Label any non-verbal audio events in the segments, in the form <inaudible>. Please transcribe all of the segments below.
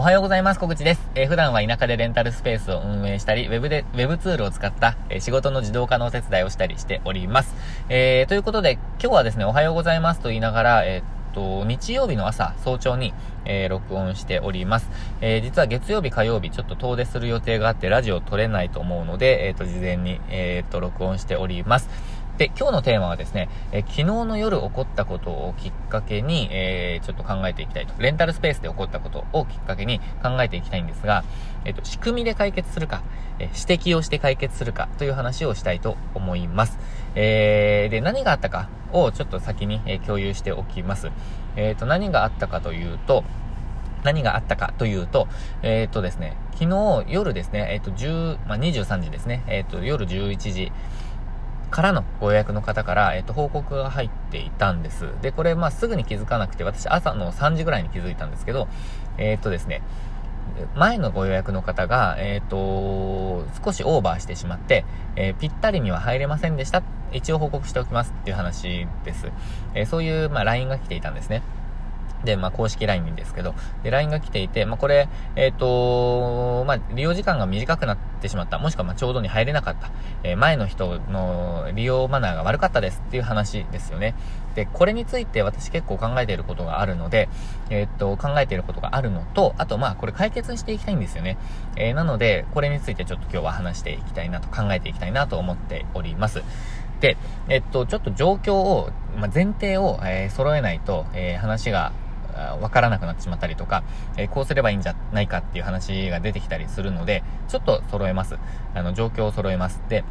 おはようございます。小口です。えー、普段は田舎でレンタルスペースを運営したり、ウェブで、ウェブツールを使った、えー、仕事の自動化のお手伝いをしたりしております。えー、ということで、今日はですね、おはようございますと言いながら、えー、と、日曜日の朝、早朝に、え、録音しております。え、実は月曜日、火曜日、ちょっと遠出する予定があって、ラジオ撮れないと思うので、えっ、と、事前に、えっ、と、録音しております。で、今日のテーマはですね、え昨日の夜起こったことをきっかけに、えー、ちょっと考えていきたいと。レンタルスペースで起こったことをきっかけに考えていきたいんですが、えっ、と、仕組みで解決するか、え指摘をして解決するかという話をしたいと思います。えー、で、何があったかをちょっと先に、え共有しておきます。えっ、と、何があったかというと、何があったかというと、えっ、とですね、昨日夜ですね、えっ、と、10、まあ、23時ですね、えっ、と、夜11時、からのご予約の方から、えっと、報告が入っていたんです。で、これ、まあ、すぐに気づかなくて、私、朝の3時ぐらいに気づいたんですけど、えっとですね、前のご予約の方が、えっ、と、少しオーバーしてしまって、えー、ぴったりには入れませんでした。一応報告しておきますっていう話です。えー、そういう、まあ、LINE が来ていたんですね。で、まあ、公式 LINE ですけど、で、LINE が来ていて、まあ、これ、えっ、ー、とまあ、利用時間が短くなってしまった、もしくは、ま、ちょうどに入れなかった、えー、前の人の利用マナーが悪かったですっていう話ですよね。で、これについて私結構考えていることがあるので、えっ、ー、と、考えていることがあるのと、あと、ま、これ解決していきたいんですよね。えなので、これについてちょっと今日は話していきたいなと、考えていきたいなと思っております。で、えっと、ちょっと状況を、まあ、前提を、えー、揃えないと、えー、話がわからなくなってしまったりとか、えー、こうすればいいんじゃないかっていう話が出てきたりするので、ちょっと揃えます。あの、状況を揃えます。で、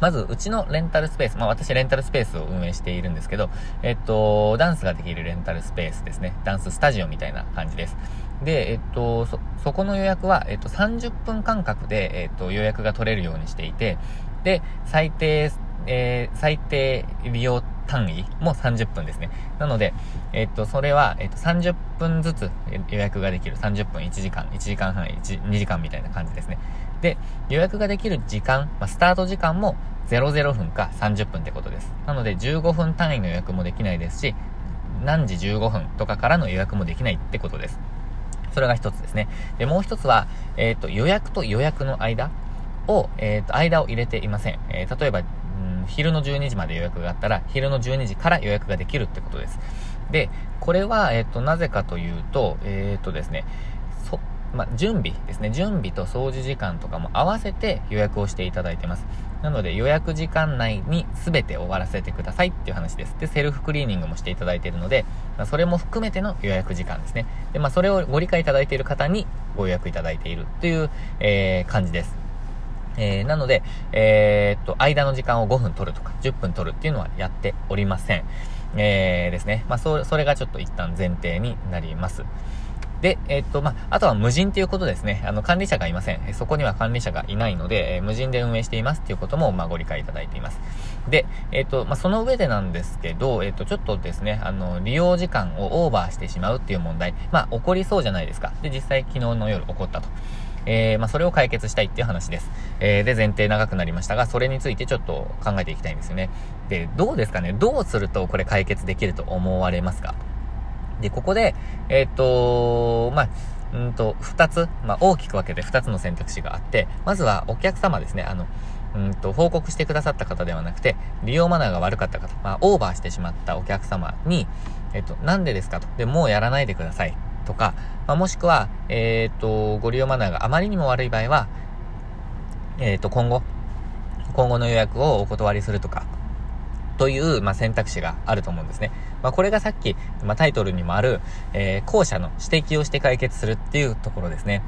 まず、うちのレンタルスペース、まあ私レンタルスペースを運営しているんですけど、えっと、ダンスができるレンタルスペースですね。ダンススタジオみたいな感じです。で、えっと、そ、そこの予約は、えっと、30分間隔で、えっと、予約が取れるようにしていて、で、最低、えー、最低利用単位も30分ですね。なので、えっと、それは、えっと、30分ずつ予約ができる。30分、1時間、1時間半、1、2時間みたいな感じですね。で、予約ができる時間、まあ、スタート時間も00分か30分ってことです。なので、15分単位の予約もできないですし、何時15分とかからの予約もできないってことです。それが一つですね。で、もう一つは、えっ、と、予約と予約の間を、えっ、と、間を入れていません。えー、例えば、昼の12時まで予約があったら、昼の12時から予約ができるってことです。で、これは、えっ、と、なぜかというと、えっ、とですね、そ、ま準備ですね。準備と掃除時間とかも合わせて予約をしていただいてます。なので予約時間内に全て終わらせてくださいっていう話です。で、セルフクリーニングもしていただいているので、まあ、それも含めての予約時間ですね。で、まあ、それをご理解いただいている方にご予約いただいているという、えー、感じです。えー、なので、えー、っと、間の時間を5分取るとか、10分取るっていうのはやっておりません。えー、ですね。まあ、そ、それがちょっと一旦前提になります。で、えっと、まあ、あとは無人っていうことですね。あの、管理者がいません。そこには管理者がいないので、えー、無人で運営していますっていうことも、まあ、ご理解いただいています。で、えっと、まあ、その上でなんですけど、えっと、ちょっとですね、あの、利用時間をオーバーしてしまうっていう問題、まあ、起こりそうじゃないですか。で、実際昨日の夜起こったと。えー、まあ、それを解決したいっていう話です。えー、で、前提長くなりましたが、それについてちょっと考えていきたいんですよね。で、どうですかね？どうするとこれ解決できると思われますか？で、ここで、えー、っと、まあ、うんと、二つ、まあ、大きく分けて二つの選択肢があって、まずはお客様ですね、あの、うんと、報告してくださった方ではなくて、利用マナーが悪かった方、まあ、オーバーしてしまったお客様に、えっと、なんでですかと。で、もうやらないでください。とか、まあ、もしくは、えっ、ー、と、ご利用マナーがあまりにも悪い場合は、えっ、ー、と、今後、今後の予約をお断りするとか、という、まあ、選択肢があると思うんですね。まあ、これがさっき、まあ、タイトルにもある、えー、後者の指摘をして解決するっていうところですね。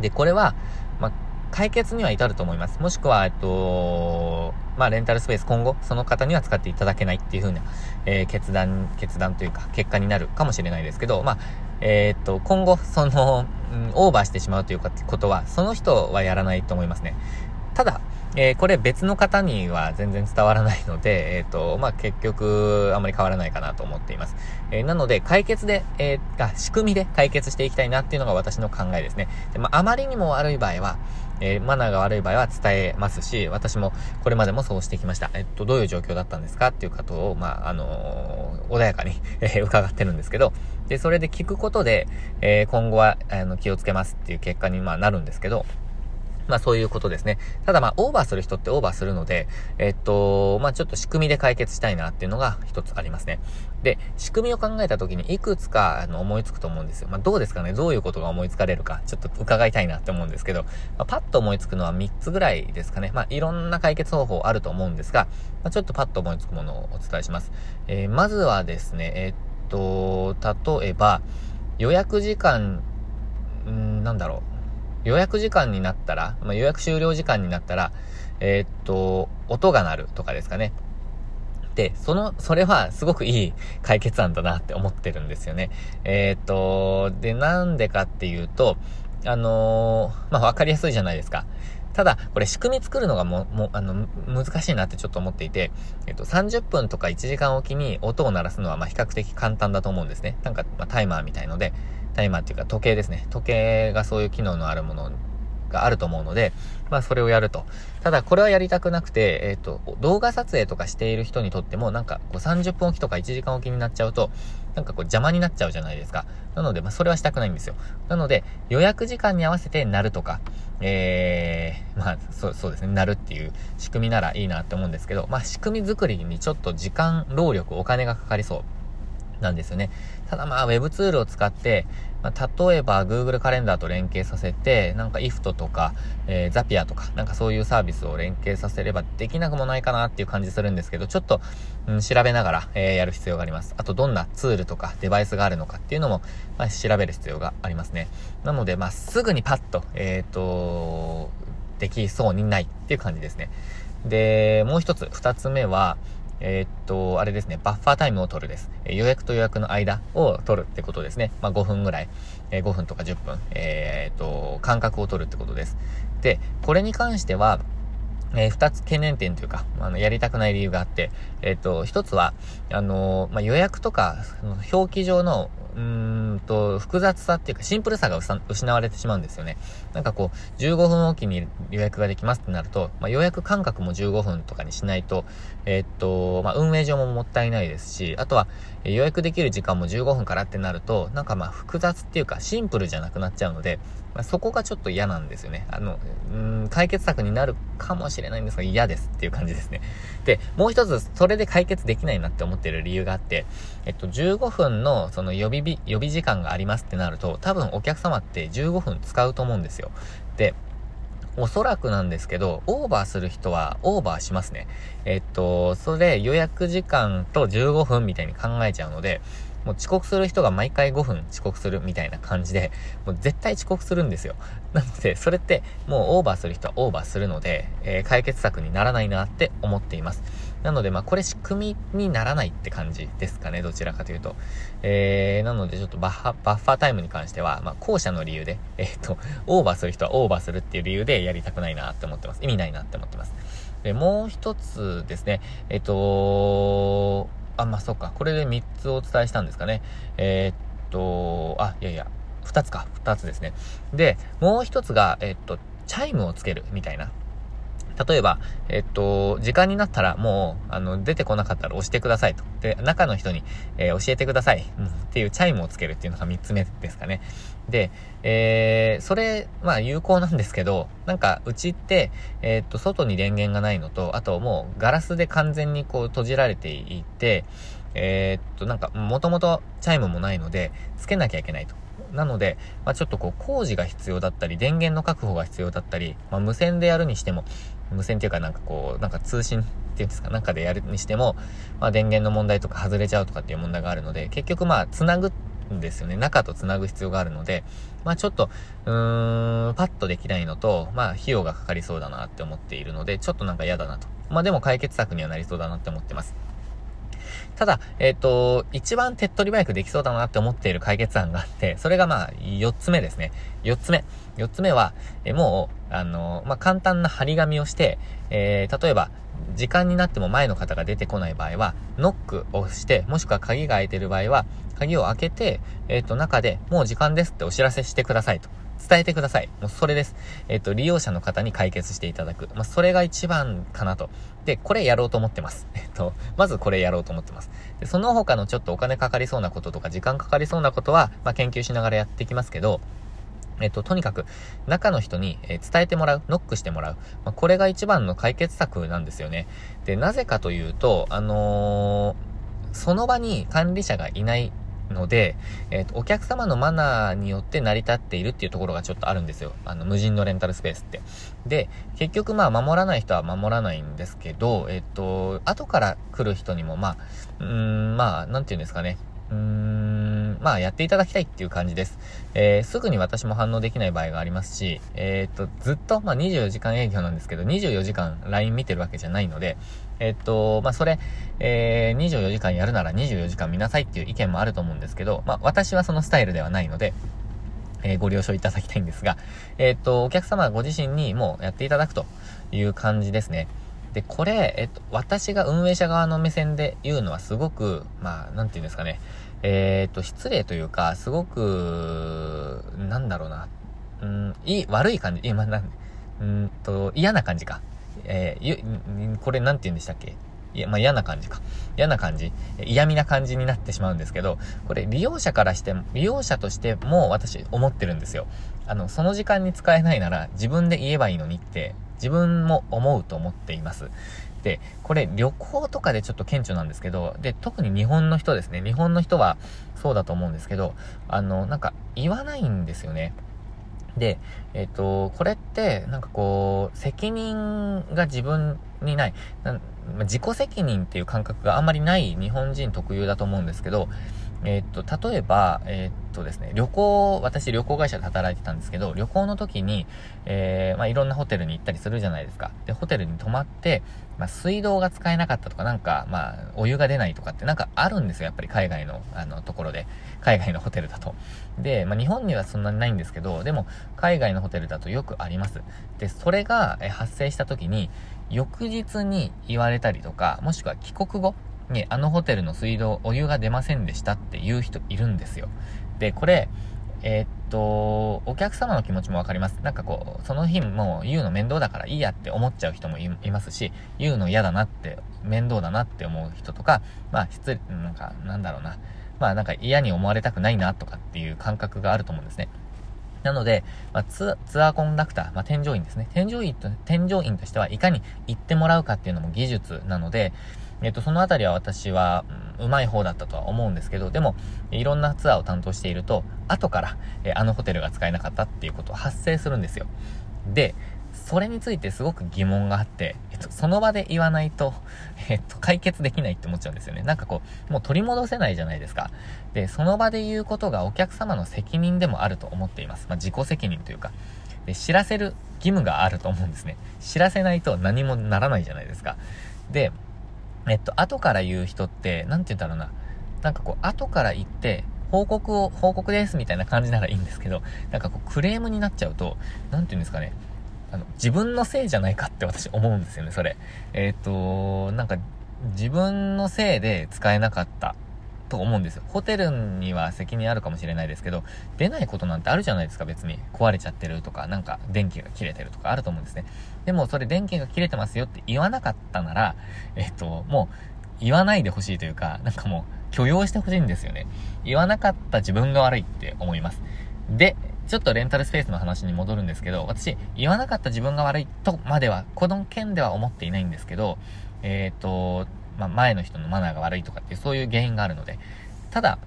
で、これは、まあ、解決には至ると思います。もしくは、えっと、まあ、レンタルスペース今後、その方には使っていただけないっていう風な、えー、決断、決断というか、結果になるかもしれないですけど、まあ、えー、っと、今後、その、うん、オーバーしてしまうというかことは、その人はやらないと思いますね。ただ、えー、これ別の方には全然伝わらないので、<laughs> えっ、ー、と、まあ、結局、あまり変わらないかなと思っています。えー、なので、解決で、えー、仕組みで解決していきたいなっていうのが私の考えですね。でまあ、あまりにも悪い場合は、えー、マナーが悪い場合は伝えますし、私もこれまでもそうしてきました。えっと、どういう状況だったんですかっていうことを、まあ、あのー、穏やかに <laughs> え伺ってるんですけど、で、それで聞くことで、えー、今後は、あの、気をつけますっていう結果に、まあ、なるんですけど、まあそういうことですね。ただまあオーバーする人ってオーバーするので、えっと、まあちょっと仕組みで解決したいなっていうのが一つありますね。で、仕組みを考えた時にいくつかあの思いつくと思うんですよ。まあどうですかね？どういうことが思いつかれるか、ちょっと伺いたいなって思うんですけど、まあ、パッと思いつくのは3つぐらいですかね。まあいろんな解決方法あると思うんですが、まあ、ちょっとパッと思いつくものをお伝えします。えー、まずはですね、え、っと、例えば、予約時間、んなんだろう。予約時間になったら、まあ、予約終了時間になったら、えー、っと、音が鳴るとかですかね。で、その、それはすごくいい解決案だなって思ってるんですよね。えー、っと、で、なんでかっていうと、あのー、まあ、わかりやすいじゃないですか。ただ、これ仕組み作るのがも、も、あの、難しいなってちょっと思っていて、えっと、30分とか1時間おきに音を鳴らすのは、ま、比較的簡単だと思うんですね。なんか、まあタイマーみたいので、タイマーっていうか時計ですね。時計がそういう機能のあるものがあると思うので、まあそれをやると。ただこれはやりたくなくて、えっ、ー、と、動画撮影とかしている人にとってもなんかこう30分おきとか1時間おきになっちゃうと、なんかこう邪魔になっちゃうじゃないですか。なので、まあそれはしたくないんですよ。なので、予約時間に合わせて鳴るとか、えー、まあそうそうですね、鳴るっていう仕組みならいいなって思うんですけど、まあ仕組み作りにちょっと時間、労力、お金がかかりそう。なんですよね。ただまあ、ウェブツールを使って、まあ、例えば Google カレンダーと連携させて、なんか IFT とか、えー、ザピアとか、なんかそういうサービスを連携させればできなくもないかなっていう感じするんですけど、ちょっと、うん、調べながら、えー、やる必要があります。あと、どんなツールとかデバイスがあるのかっていうのも、まあ、調べる必要がありますね。なので、まあ、すぐにパッと、えっ、ー、と、できそうにないっていう感じですね。で、もう一つ、二つ目は、えー、っと、あれですね、バッファータイムを取るです。えー、予約と予約の間を取るってことですね。まあ、5分ぐらい、えー、5分とか10分、えっと、間隔を取るってことです。で、これに関しては、えー、二つ懸念点というか、あの、やりたくない理由があって、えっ、と、一つは、あのまあ、予約とか、表記上のうーんと、複雑さっていうかシンプルさが失われてしまうんですよね。なんかこう、15分おきに予約ができますってなると、まあ、予約間隔も15分とかにしないと、えー、っと、まあ、運営上ももったいないですし、あとはえ、予約できる時間も15分からってなると、なんかまあ、複雑っていうかシンプルじゃなくなっちゃうので、まあ、そこがちょっと嫌なんですよね。あの、うん、解決策になるかもしれないんですが嫌ですっていう感じですね。で、もう一つ、それで解決できないなって思ってる理由があって、えっと、15分のその予備日、予備時間がありますってなると、多分お客様って15分使うと思うんですよ。で、おそらくなんですけど、オーバーする人はオーバーしますね。えっと、それ予約時間と15分みたいに考えちゃうので、もう遅刻する人が毎回5分遅刻するみたいな感じで、もう絶対遅刻するんですよ。<laughs> なので、それってもうオーバーする人はオーバーするので、えー、解決策にならないなって思っています。なので、まあ、これ仕組みにならないって感じですかね、どちらかというと。えー、なので、ちょっとバッハ、バッファータイムに関しては、まあ、後者の理由で、<laughs> えっ、と、オーバーする人はオーバーするっていう理由でやりたくないなって思ってます。意味ないなって思ってます。で、もう一つですね、えっ、とあ、まあ、そうか。これで3つお伝えしたんですかね。えー、っと、あ、いやいや、2つか。2つですね。で、もう1つが、えー、っと、チャイムをつけるみたいな。例えば、えっと、時間になったらもう、あの、出てこなかったら押してくださいと。で、中の人に、えー、教えてください、うん。っていうチャイムをつけるっていうのが3つ目ですかね。で、えー、それ、まあ有効なんですけど、なんか、うちって、えー、っと、外に電源がないのと、あともう、ガラスで完全にこう閉じられていて、えー、っと、なんか、もともとチャイムもないので、つけなきゃいけないと。なので、まあ、ちょっとこう工事が必要だったり、電源の確保が必要だったり、まあ、無線でやるにしても、無線っていうかなんかこう、なんか通信っていうんですか、なんかでやるにしても、まあ、電源の問題とか外れちゃうとかっていう問題があるので、結局まあ、つなぐんですよね。中とつなぐ必要があるので、まあちょっと、うーん、パッとできないのと、まあ費用がかかりそうだなって思っているので、ちょっとなんか嫌だなと。まあでも解決策にはなりそうだなって思ってます。ただ、えっ、ー、と、一番手っ取り早くできそうだなって思っている解決案があって、それがまあ、4つ目ですね。4つ目。4つ目は、えもう、あの、まあ、簡単な張り紙をして、えー、例えば、時間になっても前の方が出てこない場合は、ノックをして、もしくは鍵が開いてる場合は、鍵を開けて、えっ、と、中でもう時間ですってお知らせしてくださいと。伝えてください。もうそれです。えっ、と、利用者の方に解決していただく。まあ、それが一番かなと。で、これやろうと思ってます。<laughs> えっと、まずこれやろうと思ってます。で、その他のちょっとお金かかりそうなこととか、時間かかりそうなことは、まあ、研究しながらやっていきますけど、えっと、とにかく、中の人に、え伝えてもらう、ノックしてもらう。まあ、これが一番の解決策なんですよね。で、なぜかというと、あのー、その場に管理者がいないので、えっ、ー、と、お客様のマナーによって成り立っているっていうところがちょっとあるんですよ。あの、無人のレンタルスペースって。で、結局まあ、守らない人は守らないんですけど、えっ、ー、と、後から来る人にもまあ、うん、まあ、なんて言うんですかね。うーん、まあ、やっていただきたいっていう感じです。えー、すぐに私も反応できない場合がありますし、えっ、と、ずっと、まあ、24時間営業なんですけど、24時間 LINE 見てるわけじゃないので、えっと、まあ、それ、えー、24時間やるなら24時間見なさいっていう意見もあると思うんですけど、まあ、私はそのスタイルではないので、えー、ご了承いただきたいんですが、えっと、お客様ご自身にもうやっていただくという感じですね。で、これ、えっと、私が運営者側の目線で言うのはすごく、まあ、なんて言うんですかね、えー、っと、失礼というか、すごく、なんだろうな、うん、いい、悪い感じ、今、なん、うんと、嫌な感じか。えー、これなんて言うんでしたっけ？いや、まあ、嫌な感じか。嫌な感じ。嫌味な感じになってしまうんですけど、これ利用者からしても、利用者としても私思ってるんですよ。あの、その時間に使えないなら自分で言えばいいのにって自分も思うと思っています。で、これ旅行とかでちょっと顕著なんですけど、で、特に日本の人ですね。日本の人はそうだと思うんですけど、あの、なんか言わないんですよね。で、えっ、ー、と、これって、なんかこう、責任が自分にない、自己責任っていう感覚があんまりない日本人特有だと思うんですけど、えっ、と、例えば、えっ、とですね、旅行、私旅行会社で働いてたんですけど、旅行の時に、えー、まあ、いろんなホテルに行ったりするじゃないですか。で、ホテルに泊まって、まあ、水道が使えなかったとか、なんか、まあ、お湯が出ないとかってなんかあるんですよ、やっぱり海外の、あの、ところで。海外のホテルだと。で、まあ、日本にはそんなにないんですけど、でも、海外のホテルだとよくあります。で、それが、え発生した時に、翌日に言われたりとか、もしくは帰国後に、あのホテルの水道、お湯が出ませんでしたっていう人いるんですよ。で、これ、えー、っと、お客様の気持ちもわかります。なんかこう、その日もう言うの面倒だからいいやって思っちゃう人もいますし、言うの嫌だなって、面倒だなって思う人とか、まあ、失礼、なんか、なんだろうな。まあ、なんか嫌に思われたくないなとかっていう感覚があると思うんですね。なので、まあ、ツアーコンダクター、まあ、添乗員ですね。添乗員と、添乗員としてはいかに行ってもらうかっていうのも技術なので、えっと、そのあたりは私は、うまい方だったとは思うんですけど、でも、いろんなツアーを担当していると、後から、えあのホテルが使えなかったっていうことは発生するんですよ。で、それについてすごく疑問があって、えっと、その場で言わないと、えっと、解決できないって思っちゃうんですよね。なんかこう、もう取り戻せないじゃないですか。で、その場で言うことがお客様の責任でもあると思っています。まあ、自己責任というか。で、知らせる義務があると思うんですね。知らせないと何もならないじゃないですか。で、えっと、後から言う人って、なんて言うんだろうな、なんかこう、後から言って、報告を、報告ですみたいな感じならいいんですけど、なんかこう、クレームになっちゃうと、なんて言うんですかね、あの、自分のせいじゃないかって私思うんですよね、それ。えっ、と、なんか、自分のせいで使えなかった。と思うんですよ。ホテルには責任あるかもしれないですけど、出ないことなんてあるじゃないですか、別に。壊れちゃってるとか、なんか電気が切れてるとかあると思うんですね。でもそれ電気が切れてますよって言わなかったなら、えっと、もう言わないでほしいというか、なんかもう許容してほしいんですよね。言わなかった自分が悪いって思います。で、ちょっとレンタルスペースの話に戻るんですけど、私、言わなかった自分が悪いとまでは、この件では思っていないんですけど、えっ、ー、と、まあ、前の人のマナーが悪いとかっていう、そういう原因があるので、ただ、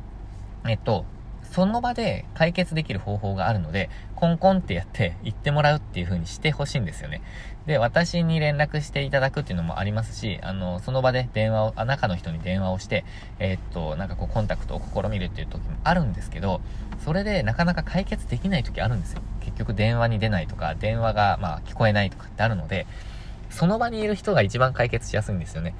えっと、その場で解決できる方法があるので、コンコンってやって行ってもらうっていう風にしてほしいんですよね。で、私に連絡していただくっていうのもありますし、あの、その場で電話を、あ、中の人に電話をして、えー、っと、なんかこうコンタクトを試みるっていう時もあるんですけど、それでなかなか解決できない時あるんですよ。結局電話に出ないとか、電話がまあ聞こえないとかってあるので、その場にいる人が一番解決しやすいんですよね。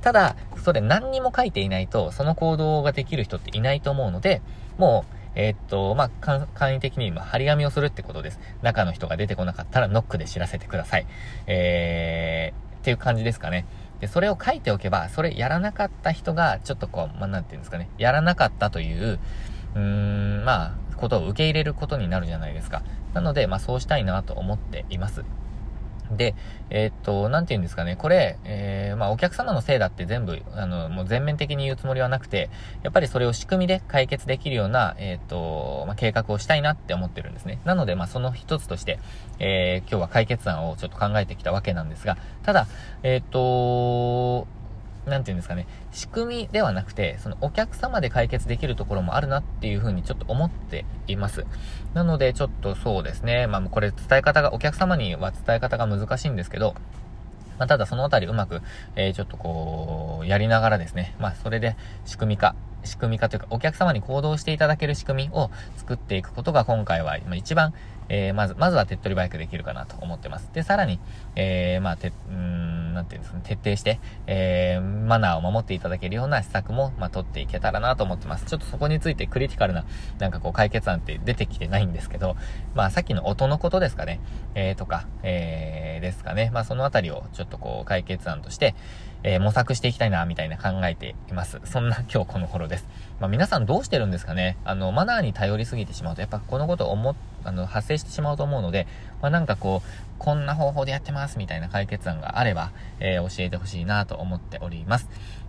ただ、それ何にも書いていないと、その行動ができる人っていないと思うので、もう、えー、っと、まあ、簡易的に今、張り紙をするってことです。中の人が出てこなかったらノックで知らせてください。えー、っていう感じですかね。で、それを書いておけば、それやらなかった人が、ちょっとこう、まあ、なんていうんですかね、やらなかったという、うーん、まあ、ことを受け入れることになるじゃないですか。なので、まあ、そうしたいなと思っています。で、えー、っと、なんて言うんですかね、これ、えー、まあ、お客様のせいだって全部、あの、もう全面的に言うつもりはなくて、やっぱりそれを仕組みで解決できるような、えー、っと、まあ、計画をしたいなって思ってるんですね。なので、まあ、その一つとして、えー、今日は解決案をちょっと考えてきたわけなんですが、ただ、えっと、なんていうんですかね、仕組みではなくて、そのお客様で解決できるところもあるなっていうふうにちょっと思っています。なので、ちょっとそうですね、まあこれ伝え方が、お客様には伝え方が難しいんですけど、まあ、ただそのあたりうまく、えー、ちょっとこう、やりながらですね、まあ、それで仕組み化仕組み化というか、お客様に行動していただける仕組みを作っていくことが今回は一番、えー、まず、まずは手っ取り早くできるかなと思ってます。で、さらに、えー、まあ、て、うん、なんていうんですかね、徹底して、えー、マナーを守っていただけるような施策も、まあ、取っていけたらなと思ってます。ちょっとそこについてクリティカルな、なんかこう、解決案って出てきてないんですけど、まあ、さっきの音のことですかね、えー、とか、えー、ですかね。まあ、そのあたりをちょっとこう、解決案として、えー、模索していきたいな、みたいな考えています。そんな今日この頃です。まあ、皆さんどうしてるんですかね？あの、マナーに頼りすぎてしまうと、やっぱこのことを思、あの、発生してしまうと思うので、まあ、なんかこう、こんな方法でやってます、みたいな解決案があれば、えー、教えてほしいなと思っております。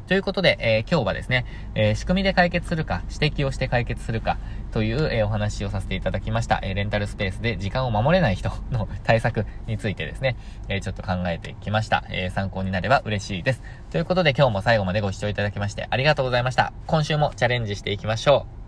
ということで、えー、今日はですね、えー、仕組みで解決するか、指摘をして解決するか、という、えー、お話をさせていただきました。えレンタルスペースで時間を守れない人の <laughs> 対策についてですね、えちょっと考えてきました。え参考になれば嬉しいです。ということで今日も最後までご視聴いただきましてありがとうございました。今週もチャレンジしていきましょう。